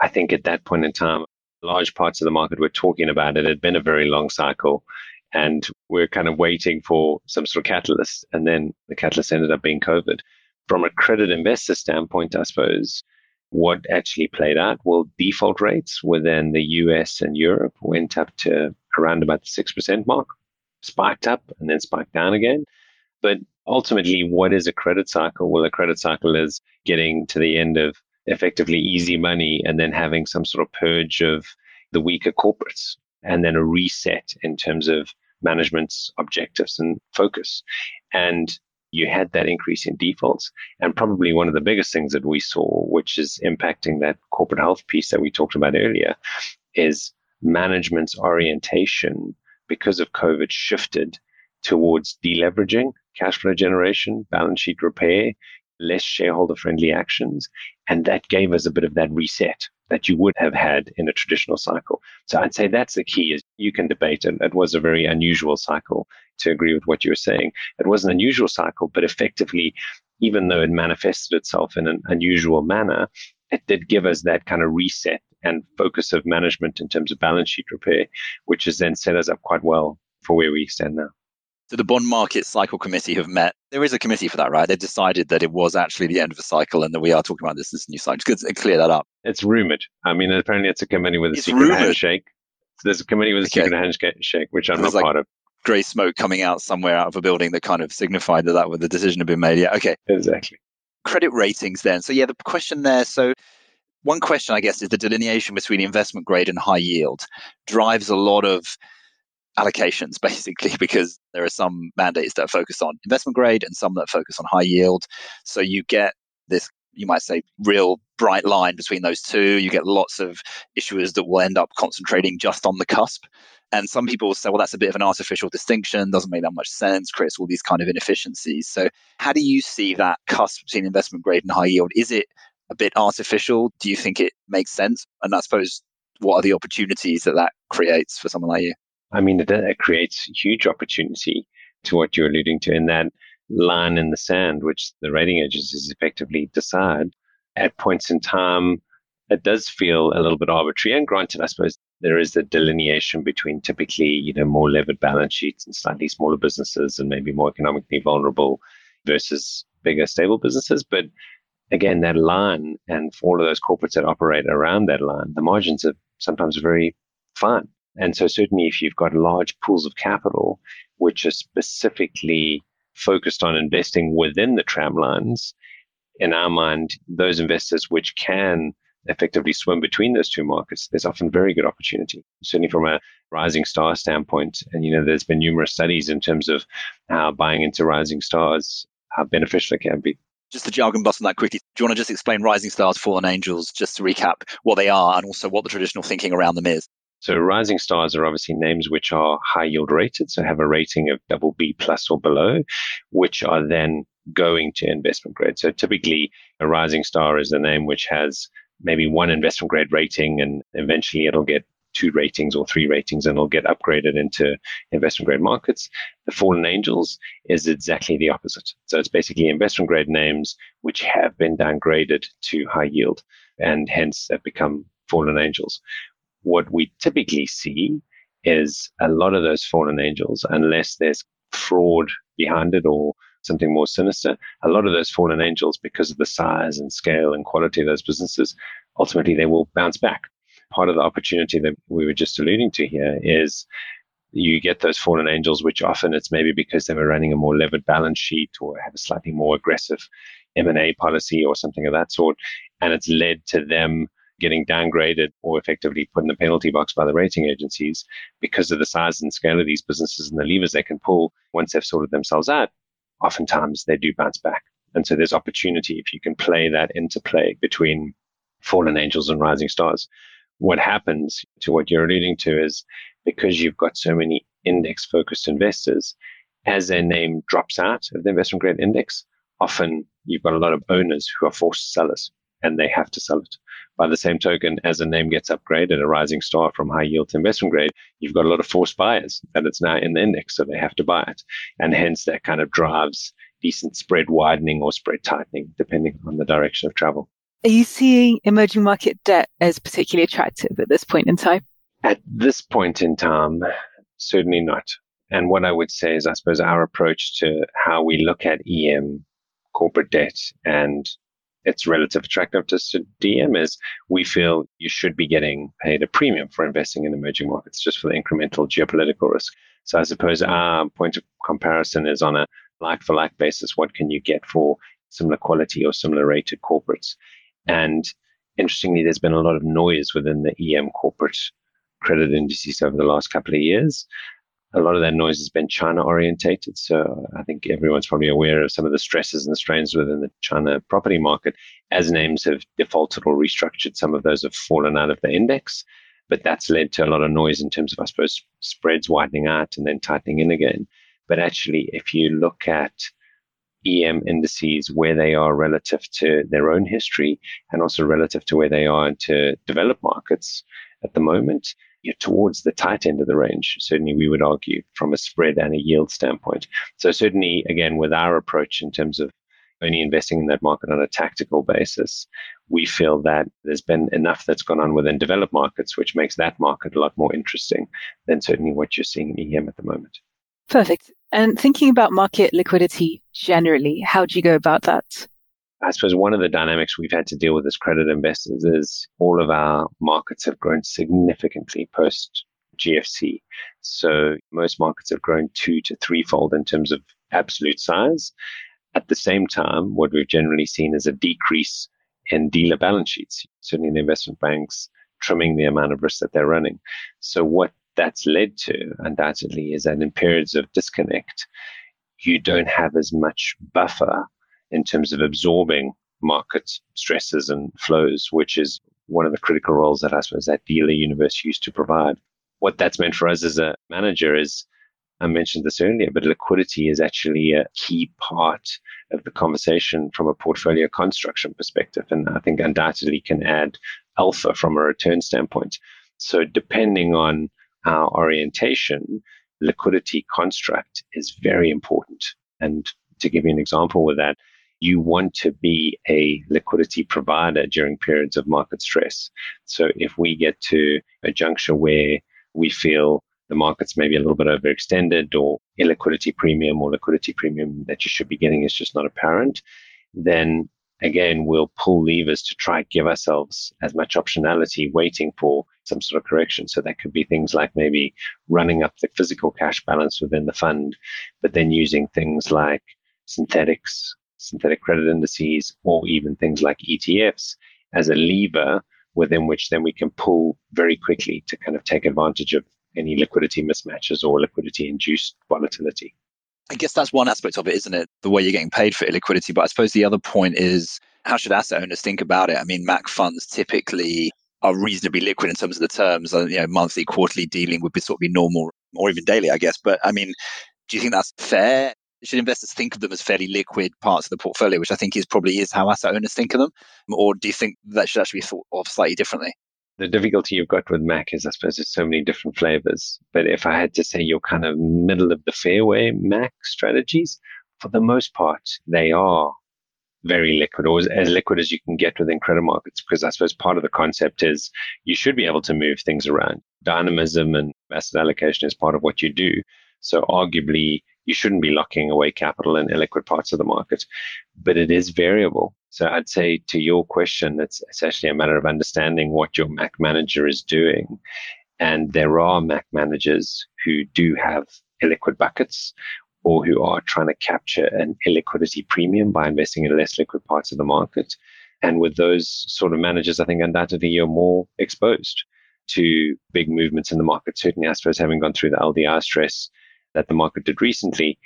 I think at that point in time, large parts of the market were talking about it. It had been a very long cycle and we're kind of waiting for some sort of catalyst. And then the catalyst ended up being COVID. From a credit investor standpoint, I suppose, what actually played out? Well, default rates within the US and Europe went up to around about the 6% mark, spiked up and then spiked down again. But ultimately, what is a credit cycle? Well, a credit cycle is getting to the end of effectively easy money and then having some sort of purge of the weaker corporates and then a reset in terms of management's objectives and focus. And you had that increase in defaults. And probably one of the biggest things that we saw, which is impacting that corporate health piece that we talked about earlier, is management's orientation because of COVID shifted towards deleveraging, cash flow generation, balance sheet repair, less shareholder friendly actions. And that gave us a bit of that reset that you would have had in a traditional cycle. So I'd say that's the key is you can debate and it was a very unusual cycle to agree with what you were saying. It was an unusual cycle, but effectively, even though it manifested itself in an unusual manner, it did give us that kind of reset and focus of management in terms of balance sheet repair, which has then set us up quite well for where we stand now. So the bond market cycle committee have met. There is a committee for that, right? They've decided that it was actually the end of a cycle and that we are talking about this as a new cycle. It's good to clear that up. It's rumored. I mean, apparently it's a committee with a it's secret rumored. handshake. There's a committee with a okay. secret handshake, which I'm not like part of. Grey smoke coming out somewhere out of a building that kind of signified that that was the decision had been made. Yeah, okay. Exactly. Credit ratings then. So yeah, the question there. So one question, I guess, is the delineation between investment grade and high yield drives a lot of allocations basically because there are some mandates that focus on investment grade and some that focus on high yield. So you get this, you might say, real bright line between those two. You get lots of issuers that will end up concentrating just on the cusp. And some people will say, well, that's a bit of an artificial distinction, doesn't make that much sense, creates all these kind of inefficiencies. So, how do you see that cusp between investment grade and high yield? Is it a bit artificial? Do you think it makes sense? And I suppose, what are the opportunities that that creates for someone like you? I mean, it, it creates huge opportunity to what you're alluding to in that line in the sand, which the rating agencies effectively decide at points in time. It does feel a little bit arbitrary. And granted, I suppose there is the delineation between typically, you know, more levered balance sheets and slightly smaller businesses and maybe more economically vulnerable versus bigger stable businesses. But again, that line and for all of those corporates that operate around that line, the margins are sometimes very fine. And so certainly if you've got large pools of capital, which are specifically focused on investing within the tram lines, in our mind, those investors which can effectively swim between those two markets, there's often very good opportunity. Certainly from a rising star standpoint. And, you know, there's been numerous studies in terms of how buying into rising stars, how beneficial it can be. Just the jargon bust on that quickly. Do you want to just explain rising stars, fallen angels, just to recap what they are and also what the traditional thinking around them is? So rising stars are obviously names which are high yield rated, so have a rating of double B plus or below, which are then going to investment grade. So typically a rising star is a name which has maybe one investment grade rating and eventually it'll get two ratings or three ratings and it'll get upgraded into investment grade markets. The fallen angels is exactly the opposite. So it's basically investment grade names which have been downgraded to high yield and hence have become fallen angels what we typically see is a lot of those fallen angels, unless there's fraud behind it or something more sinister, a lot of those fallen angels, because of the size and scale and quality of those businesses, ultimately they will bounce back. Part of the opportunity that we were just alluding to here is you get those fallen angels, which often it's maybe because they were running a more levered balance sheet or have a slightly more aggressive M&A policy or something of that sort. And it's led to them getting downgraded or effectively put in the penalty box by the rating agencies because of the size and scale of these businesses and the levers they can pull once they've sorted themselves out, oftentimes they do bounce back. And so there's opportunity if you can play that interplay between fallen angels and rising stars. What happens to what you're alluding to is because you've got so many index focused investors, as their name drops out of the investment grade index, often you've got a lot of owners who are forced sellers and they have to sell it. By the same token, as a name gets upgraded, a rising star from high yield to investment grade, you've got a lot of forced buyers that it's now in the index, so they have to buy it. And hence that kind of drives decent spread widening or spread tightening, depending on the direction of travel. Are you seeing emerging market debt as particularly attractive at this point in time? At this point in time, certainly not. And what I would say is, I suppose, our approach to how we look at EM, corporate debt, and its relative attractiveness to DM is we feel you should be getting paid a premium for investing in emerging markets just for the incremental geopolitical risk. So I suppose our point of comparison is on a like for like basis, what can you get for similar quality or similar rated corporates? And interestingly, there's been a lot of noise within the EM corporate credit indices over the last couple of years. A lot of that noise has been China orientated. So I think everyone's probably aware of some of the stresses and strains within the China property market. As names have defaulted or restructured, some of those have fallen out of the index. But that's led to a lot of noise in terms of, I suppose, spreads widening out and then tightening in again. But actually, if you look at EM indices where they are relative to their own history and also relative to where they are into developed markets at the moment, you're towards the tight end of the range. Certainly, we would argue from a spread and a yield standpoint. So, certainly, again, with our approach in terms of only investing in that market on a tactical basis, we feel that there's been enough that's gone on within developed markets, which makes that market a lot more interesting than certainly what you're seeing in EM at the moment. Perfect. And thinking about market liquidity generally, how do you go about that? I suppose one of the dynamics we've had to deal with as credit investors is all of our markets have grown significantly post GFC. So most markets have grown two to threefold in terms of absolute size. At the same time, what we've generally seen is a decrease in dealer balance sheets, certainly the investment banks trimming the amount of risk that they're running. So what that's led to undoubtedly is that in periods of disconnect, you don't have as much buffer in terms of absorbing market stresses and flows, which is one of the critical roles that I suppose that dealer universe used to provide. What that's meant for us as a manager is I mentioned this earlier, but liquidity is actually a key part of the conversation from a portfolio construction perspective. And I think undoubtedly can add alpha from a return standpoint. So depending on our orientation, liquidity construct is very important. And to give you an example with that, you want to be a liquidity provider during periods of market stress. So if we get to a juncture where we feel the market's maybe a little bit overextended or illiquidity premium or liquidity premium that you should be getting is just not apparent, then again, we'll pull levers to try to give ourselves as much optionality waiting for some sort of correction. So that could be things like maybe running up the physical cash balance within the fund, but then using things like synthetics, synthetic credit indices, or even things like ETFs as a lever within which then we can pull very quickly to kind of take advantage of any liquidity mismatches or liquidity induced volatility. I guess that's one aspect of it, isn't it? The way you're getting paid for illiquidity. But I suppose the other point is how should asset owners think about it? I mean, MAC funds typically are reasonably liquid in terms of the terms. Uh, you know, monthly, quarterly dealing would be sort of be normal, or even daily, I guess. But I mean, do you think that's fair? Should investors think of them as fairly liquid parts of the portfolio, which I think is probably is how asset owners think of them, or do you think that should actually be thought of slightly differently? the difficulty you've got with Mac is, I suppose, there's so many different flavors. But if I had to say your kind of middle of the fairway Mac strategies, for the most part, they are very liquid or as liquid as you can get within credit markets. Because I suppose part of the concept is you should be able to move things around. Dynamism and asset allocation is part of what you do. So arguably, you shouldn't be locking away capital in illiquid parts of the market, but it is variable. So I'd say to your question, it's, it's actually a matter of understanding what your Mac manager is doing. And there are Mac managers who do have illiquid buckets or who are trying to capture an illiquidity premium by investing in less liquid parts of the market. And with those sort of managers, I think undoubtedly you're more exposed to big movements in the market. Certainly, I suppose having gone through the LDI stress that the market did recently,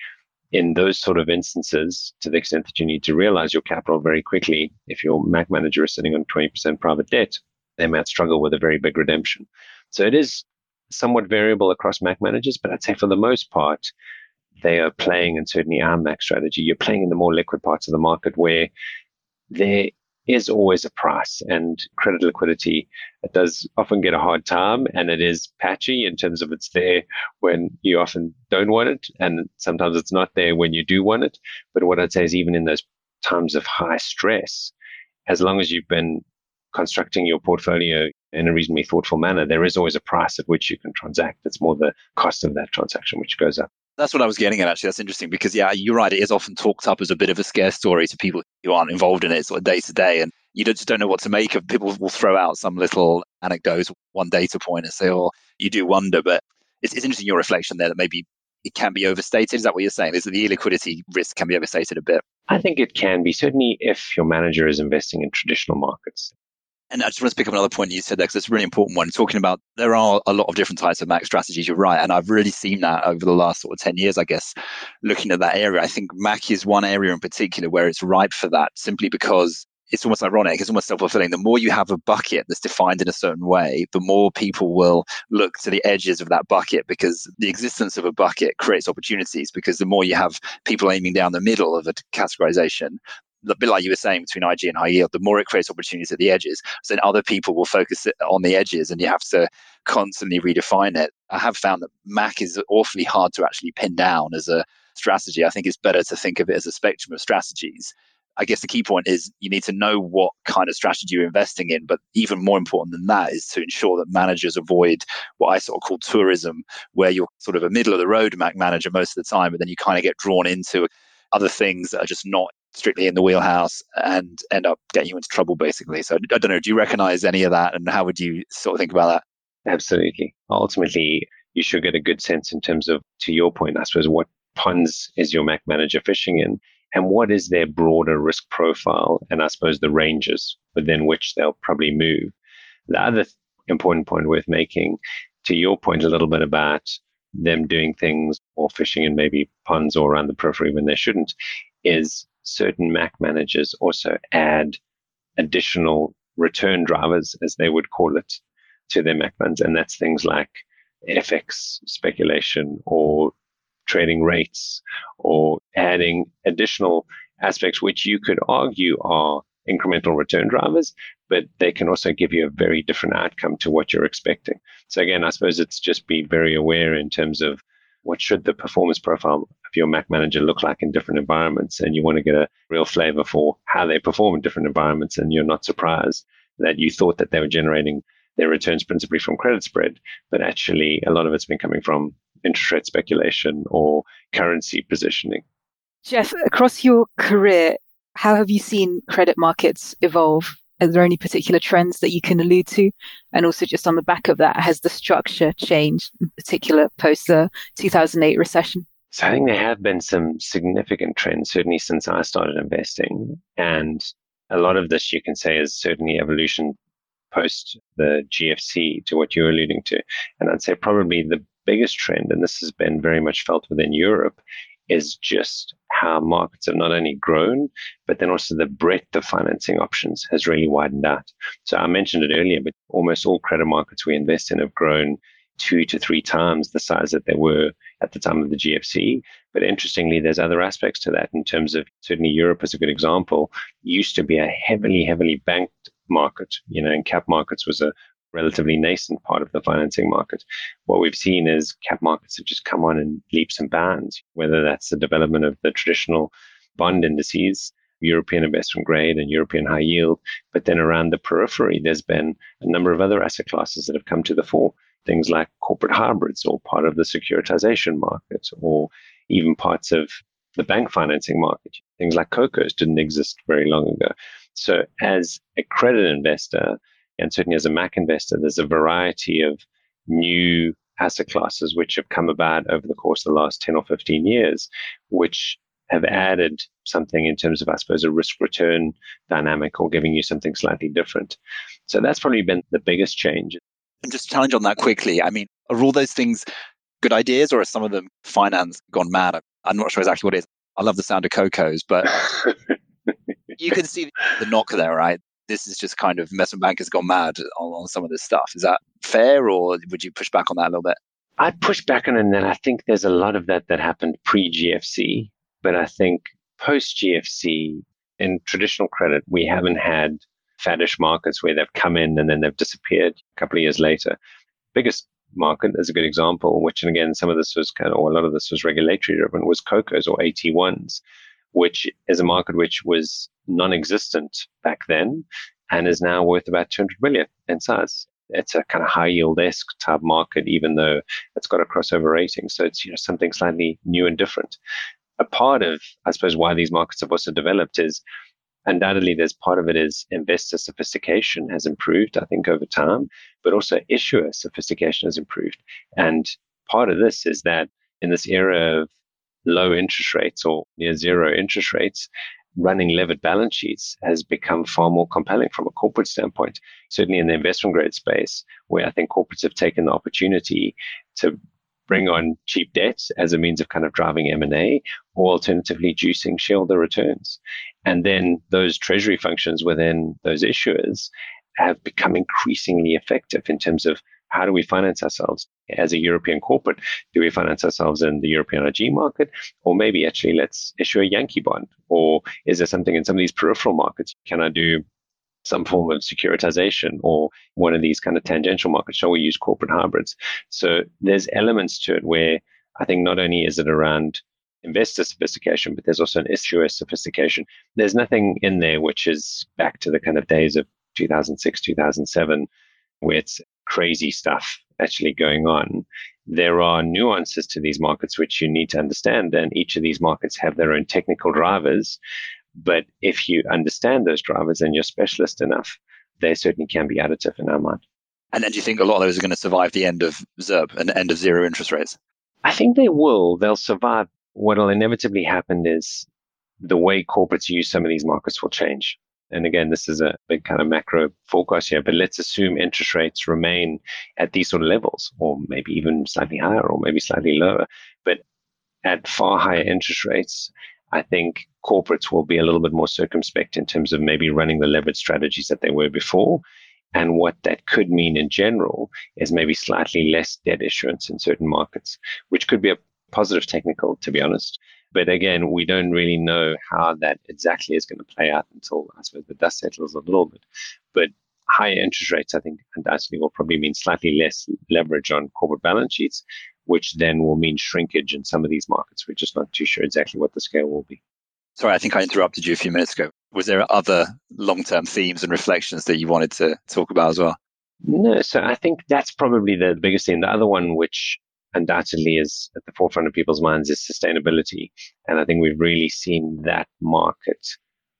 in those sort of instances, to the extent that you need to realize your capital very quickly, if your Mac manager is sitting on 20% private debt, they might struggle with a very big redemption. So it is somewhat variable across Mac managers, but I'd say for the most part, they are playing, and certainly our Mac strategy, you're playing in the more liquid parts of the market where there is always a price and credit liquidity it does often get a hard time and it is patchy in terms of it's there when you often don't want it and sometimes it's not there when you do want it. But what i'd say is even in those times of high stress as long as you've been constructing your portfolio in a reasonably thoughtful manner there is always a price at which you can transact. It's more the cost of that transaction which goes up that's what I was getting at, actually. That's interesting because, yeah, you're right. It is often talked up as a bit of a scare story to people who aren't involved in it sort of day to day. And you just don't know what to make of. People will throw out some little anecdote, one data point, and say, oh, you do wonder. But it's, it's interesting your reflection there that maybe it can be overstated. Is that what you're saying? Is that the illiquidity risk can be overstated a bit? I think it can be, certainly if your manager is investing in traditional markets. And I just want to pick up another point you said there because it's a really important one. Talking about there are a lot of different types of Mac strategies. You're right, and I've really seen that over the last sort of ten years, I guess. Looking at that area, I think Mac is one area in particular where it's ripe for that, simply because it's almost ironic. It's almost self fulfilling. The more you have a bucket that's defined in a certain way, the more people will look to the edges of that bucket because the existence of a bucket creates opportunities. Because the more you have people aiming down the middle of a categorization, a bit like you were saying between IG and high yield, the more it creates opportunities at the edges. So then other people will focus on the edges and you have to constantly redefine it. I have found that Mac is awfully hard to actually pin down as a strategy. I think it's better to think of it as a spectrum of strategies I guess the key point is you need to know what kind of strategy you're investing in. But even more important than that is to ensure that managers avoid what I sort of call tourism, where you're sort of a middle of the road Mac manager most of the time, but then you kind of get drawn into other things that are just not strictly in the wheelhouse and end up getting you into trouble basically. So I don't know, do you recognize any of that and how would you sort of think about that? Absolutely. Ultimately, you should get a good sense in terms of, to your point, I suppose, what ponds is your Mac manager fishing in? and what is their broader risk profile and I suppose the ranges within which they'll probably move. The other important point worth making, to your point a little bit about them doing things or fishing in maybe ponds or around the periphery when they shouldn't, is certain Mac managers also add additional return drivers, as they would call it, to their Mac funds. And that's things like FX speculation or trading rates or adding additional aspects which you could argue are incremental return drivers, but they can also give you a very different outcome to what you're expecting. So again, I suppose it's just be very aware in terms of what should the performance profile of your Mac manager look like in different environments, and you want to get a real flavor for how they perform in different environments, and you're not surprised that you thought that they were generating their returns principally from credit spread, but actually a lot of it's been coming from interest rate speculation or currency positioning. Jeff, across your career, how have you seen credit markets evolve? Are there any particular trends that you can allude to? And also, just on the back of that, has the structure changed, in particular post the 2008 recession? So I think there have been some significant trends, certainly since I started investing. And a lot of this you can say is certainly evolution post the GFC to what you're alluding to. And I'd say probably the biggest trend, and this has been very much felt within Europe, is just how markets have not only grown, but then also the breadth of financing options has really widened out. So I mentioned it earlier, but almost all credit markets we invest in have grown two to three times the size that they were at the time of the GFC. But interestingly, there's other aspects to that in terms of certainly Europe is a good example, used to be a heavily, heavily banked market. You know, and cap markets was a relatively nascent part of the financing market. What we've seen is cap markets have just come on in leaps and bounds, whether that's the development of the traditional bond indices, European investment grade and European high yield. But then around the periphery, there's been a number of other asset classes that have come to the fore. Things like corporate hybrids or part of the securitization market or even parts of the bank financing market. Things like CoCos didn't exist very long ago. So as a credit investor, and certainly as a Mac investor, there's a variety of new asset classes which have come about over the course of the last 10 or 15 years, which have added something in terms of, I suppose, a risk return dynamic or giving you something slightly different. So that's probably been the biggest change. And just challenge on that quickly. I mean, are all those things good ideas or are some of them finance gone mad? I'm not sure exactly what it is. I love the sound of Cocos, but you can see the knock there, right? This is just kind of investment bankers gone mad on, on some of this stuff. Is that fair, or would you push back on that a little bit? I push back on it, and I think there's a lot of that that happened pre GFC, but I think post GFC in traditional credit, we haven't had faddish markets where they've come in and then they've disappeared a couple of years later. Biggest market is a good example, which, and again, some of this was kind of, or a lot of this was regulatory driven, was CoCos or AT1s, which is a market which was non-existent back then and is now worth about 200 billion in size. It's a kind of high yield esque type market, even though it's got a crossover rating. So it's you know something slightly new and different. A part of, I suppose, why these markets have also developed is undoubtedly there's part of it is investor sophistication has improved, I think, over time, but also issuer sophistication has improved. And part of this is that in this era of low interest rates or near zero interest rates, running levered balance sheets has become far more compelling from a corporate standpoint. Certainly in the investment grade space, where I think corporates have taken the opportunity to bring on cheap debt as a means of kind of driving M&A or alternatively juicing shareholder returns. And then those treasury functions within those issuers have become increasingly effective in terms of how do we finance ourselves as a European corporate? Do we finance ourselves in the European IG market? Or maybe actually let's issue a Yankee bond? Or is there something in some of these peripheral markets? Can I do some form of securitization or one of these kind of tangential markets? Shall we use corporate hybrids? So there's elements to it where I think not only is it around investor sophistication, but there's also an issuer sophistication. There's nothing in there which is back to the kind of days of 2006, 2007, where it's crazy stuff actually going on. There are nuances to these markets which you need to understand, and each of these markets have their own technical drivers. But if you understand those drivers and you're specialist enough, they certainly can be additive in our mind. And then do you think a lot of those are going to survive the end of ZIRP and the end of zero interest rates? I think they will. They'll survive. What will inevitably happen is the way corporates use some of these markets will change and again, this is a big kind of macro forecast here, but let's assume interest rates remain at these sort of levels, or maybe even slightly higher, or maybe slightly lower. But at far higher interest rates, I think corporates will be a little bit more circumspect in terms of maybe running the leverage strategies that they were before. And what that could mean in general is maybe slightly less debt issuance in certain markets, which could be a positive technical, to be honest. But again, we don't really know how that exactly is going to play out until I suppose the dust settles a little bit. But higher interest rates, I think, undoubtedly will probably mean slightly less leverage on corporate balance sheets, which then will mean shrinkage in some of these markets. We're just not too sure exactly what the scale will be. Sorry, I think I interrupted you a few minutes ago. Was there other long term themes and reflections that you wanted to talk about as well? No, so I think that's probably the biggest thing. The other one, which undoubtedly is at the forefront of people's minds is sustainability. And I think we've really seen that market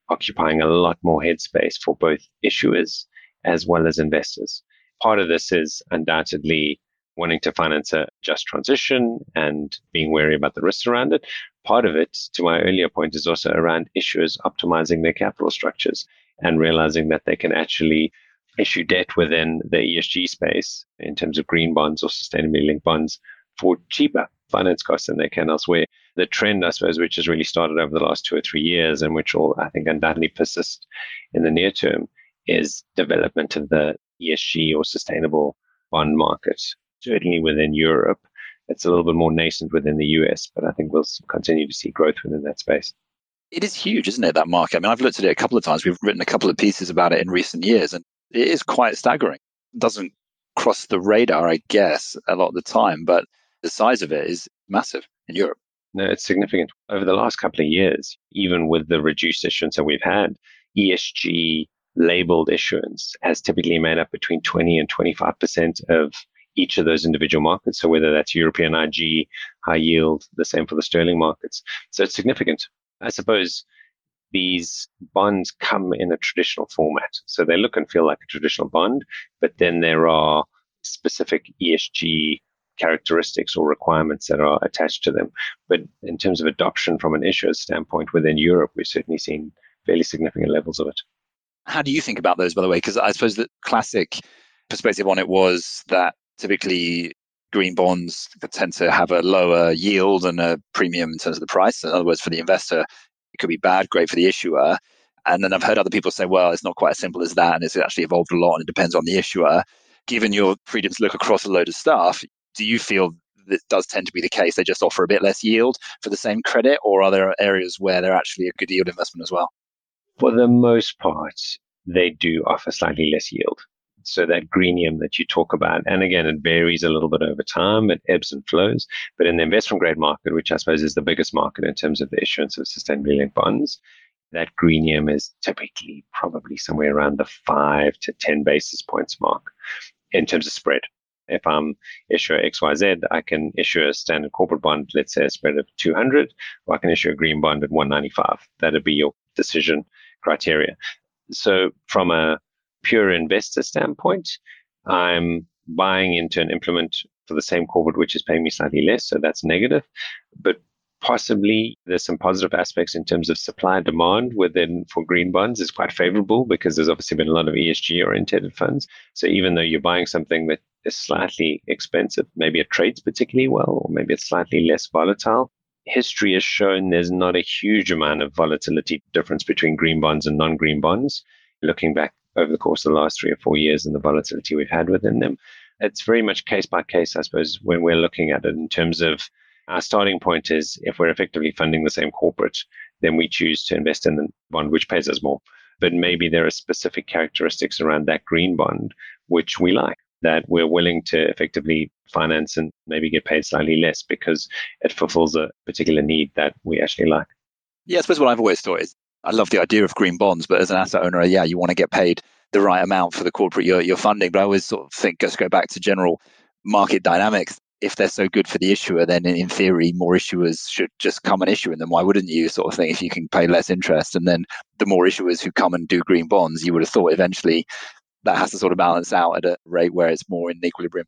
occupying a lot more headspace for both issuers as well as investors. Part of this is undoubtedly wanting to finance a just transition and being wary about the risks around it. Part of it, to my earlier point, is also around issuers optimizing their capital structures and realizing that they can actually issue debt within the ESG space in terms of green bonds or sustainability linked bonds for cheaper finance costs than they can elsewhere. The trend, I suppose, which has really started over the last two or three years and which will, I think, undoubtedly persist in the near term is development of the ESG or sustainable bond market, certainly within Europe. It's a little bit more nascent within the US, but I think we'll continue to see growth within that space. It is huge, isn't it, that market? I mean, I've looked at it a couple of times. We've written a couple of pieces about it in recent years, and it is quite staggering. It doesn't cross the radar, I guess, a lot of the time, but the size of it is massive in Europe. No, it's significant. Over the last couple of years, even with the reduced issuance that we've had, ESG labeled issuance has typically made up between 20 and 25% of each of those individual markets. So whether that's European IG, high yield, the same for the sterling markets. So it's significant. I suppose these bonds come in a traditional format. So they look and feel like a traditional bond, but then there are specific ESG characteristics or requirements that are attached to them. But in terms of adoption from an issuer standpoint within Europe, we've certainly seen fairly significant levels of it. How do you think about those, by the way? Because I suppose the classic perspective on it was that typically green bonds tend to have a lower yield and a premium in terms of the price. In other words, for the investor, it could be bad, great for the issuer. And then I've heard other people say, well, it's not quite as simple as that. And it's actually evolved a lot and it depends on the issuer. Given your freedom to look across a load of stuff, do you feel that does tend to be the case? They just offer a bit less yield for the same credit, or are there areas where they're actually a good yield investment as well? For the most part, they do offer slightly less yield. So that greenium that you talk about, and again, it varies a little bit over time, it ebbs and flows. But in the investment grade market, which I suppose is the biggest market in terms of the issuance of sustainability linked bonds, that greenium is typically probably somewhere around the five to 10 basis points mark in terms of spread. If I'm issuer XYZ, I can issue a standard corporate bond, let's say a spread of 200, or I can issue a green bond at 195. That'd be your decision criteria. So from a pure investor standpoint, I'm buying into an implement for the same corporate which is paying me slightly less. So that's negative. But possibly there's some positive aspects in terms of supply and demand within for green bonds is quite favorable because there's obviously been a lot of ESG oriented funds. So even though you're buying something that is slightly expensive, maybe it trades particularly well, or maybe it's slightly less volatile. History has shown there's not a huge amount of volatility difference between green bonds and non-green bonds. Looking back over the course of the last three or four years and the volatility we've had within them, it's very much case by case, I suppose, when we're looking at it in terms of our starting point is if we're effectively funding the same corporate, then we choose to invest in the bond which pays us more. But maybe there are specific characteristics around that green bond which we like that we're willing to effectively finance and maybe get paid slightly less because it fulfills a particular need that we actually like. Yeah, I suppose what I've always thought is I love the idea of green bonds, but as an asset owner, yeah, you want to get paid the right amount for the corporate you're, you're funding. But I always sort of think, just go back to general market dynamics if they're so good for the issuer, then in theory, more issuers should just come and issue in them. Why wouldn't you, sort of thing, if you can pay less interest? And then the more issuers who come and do green bonds, you would have thought eventually that has to sort of balance out at a rate where it's more in equilibrium.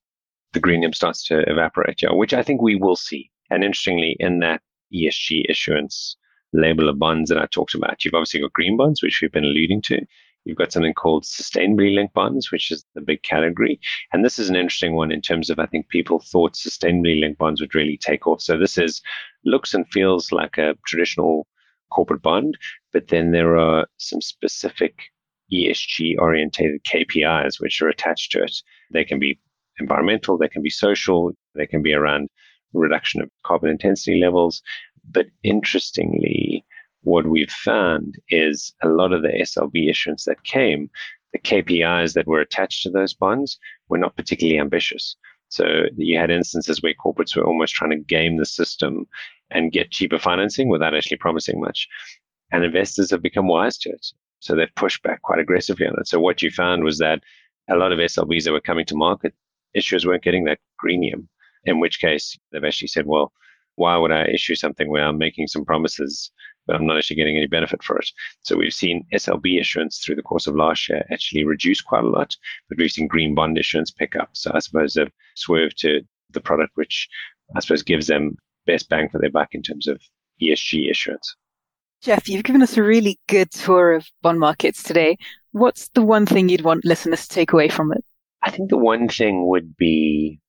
The greenium starts to evaporate, yeah, which I think we will see. And interestingly, in that ESG issuance label of bonds that I talked about, you've obviously got green bonds, which we've been alluding to. You've got something called sustainably linked bonds, which is the big category. And this is an interesting one in terms of I think people thought sustainably linked bonds would really take off. So this is looks and feels like a traditional corporate bond, but then there are some specific ESG orientated KPIs which are attached to it. They can be environmental, they can be social, they can be around reduction of carbon intensity levels. But interestingly, what we've found is a lot of the SLB issuance that came, the KPIs that were attached to those bonds were not particularly ambitious. So you had instances where corporates were almost trying to game the system and get cheaper financing without actually promising much. And investors have become wise to it. So they've pushed back quite aggressively on it. So what you found was that a lot of SLBs that were coming to market, issuers weren't getting that greenium, in which case they've actually said, well, why would I issue something where I'm making some promises but I'm not actually getting any benefit for it. So we've seen SLB issuance through the course of last year actually reduce quite a lot, but we've seen green bond issuance pick up. So I suppose they've swerved to the product which I suppose gives them best bang for their buck in terms of ESG issuance. Jeff, you've given us a really good tour of bond markets today. What's the one thing you'd want listeners to take away from it? I think the one thing would be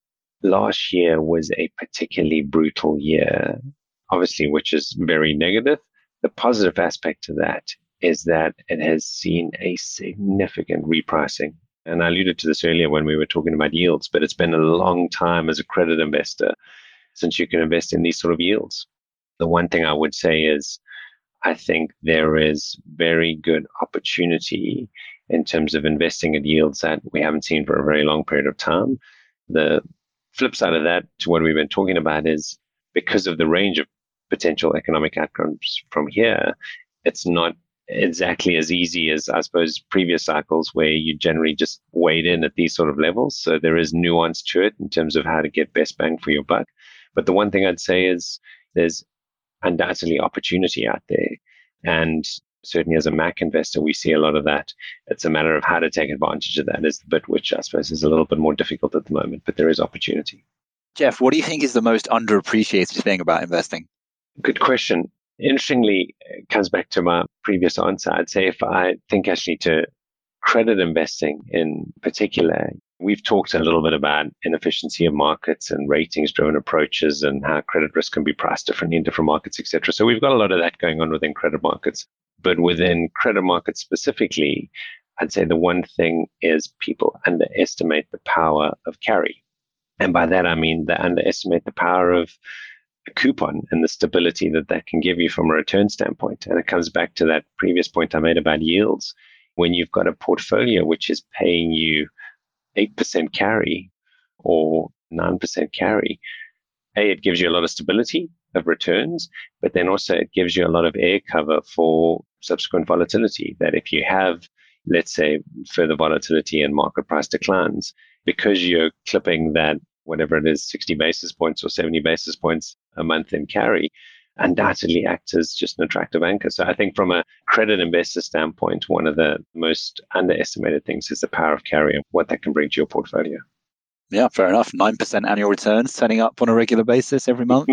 last year was a particularly brutal year, obviously, which is very negative. The positive aspect to that is that it has seen a significant repricing. And I alluded to this earlier when we were talking about yields, but it's been a long time as a credit investor since you can invest in these sort of yields. The one thing I would say is I think there is very good opportunity in terms of investing at yields that we haven't seen for a very long period of time. The flip side of that to what we've been talking about is because of the range of potential economic outcomes from here, it's not exactly as easy as I suppose previous cycles where you generally just wade in at these sort of levels. So there is nuance to it in terms of how to get best bang for your buck. But the one thing I'd say is there's undoubtedly opportunity out there. And certainly as a Mac investor, we see a lot of that. It's a matter of how to take advantage of that is the bit which I suppose is a little bit more difficult at the moment, but there is opportunity. Jeff, what do you think is the most underappreciated thing about investing? Good question. Interestingly, it comes back to my previous answer. I'd say if I think actually to credit investing in particular, we've talked a little bit about inefficiency of markets and ratings driven approaches and how credit risk can be priced differently in different markets, etc. So we've got a lot of that going on within credit markets. But within credit markets specifically, I'd say the one thing is people underestimate the power of carry. And by that, I mean they underestimate the power of a coupon and the stability that that can give you from a return standpoint. And it comes back to that previous point I made about yields. When you've got a portfolio which is paying you 8% carry or 9% carry, A, it gives you a lot of stability of returns, but then also it gives you a lot of air cover for subsequent volatility. That if you have, let's say, further volatility and market price declines, because you're clipping that whatever it is, 60 basis points or 70 basis points a month in carry, undoubtedly acts as just an attractive anchor. So I think from a credit investor standpoint, one of the most underestimated things is the power of carry and what that can bring to your portfolio. Yeah, fair enough. 9% annual returns turning up on a regular basis every month.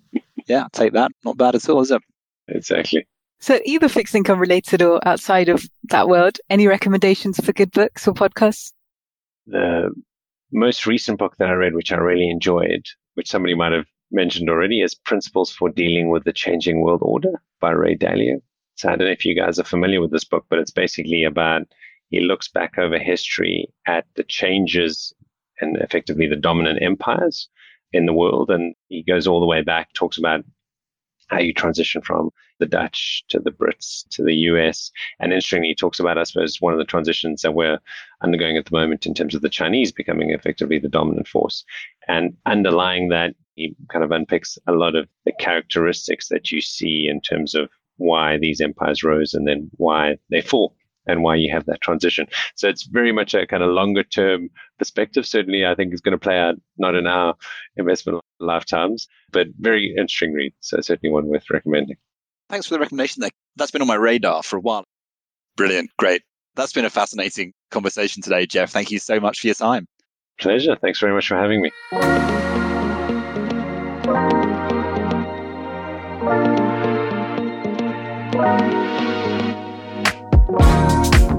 yeah, take that. Not bad at all, is it? Exactly. So, either fixed income related or outside of that world, any recommendations for good books or podcasts? The most recent book that I read, which I really enjoyed, which somebody might have mentioned already, is Principles for Dealing with the Changing World Order by Ray Dalio. So, I don't know if you guys are familiar with this book, but it's basically about he looks back over history at the changes and effectively the dominant empires in the world. And he goes all the way back, talks about how you transition from the Dutch to the Brits to the US. And interestingly, he talks about, I suppose, one of the transitions that we're undergoing at the moment in terms of the Chinese becoming effectively the dominant force. And underlying that, he kind of unpicks a lot of the characteristics that you see in terms of why these empires rose and then why they fall and why you have that transition. So it's very much a kind of longer term perspective. Certainly, I think it's going to play out not in our investment lifetimes, but very interesting read. So certainly one worth recommending. Thanks for the recommendation there. That's been on my radar for a while. Brilliant. Great. That's been a fascinating conversation today, Jeff. Thank you so much for your time. Pleasure. Thanks very much for having me.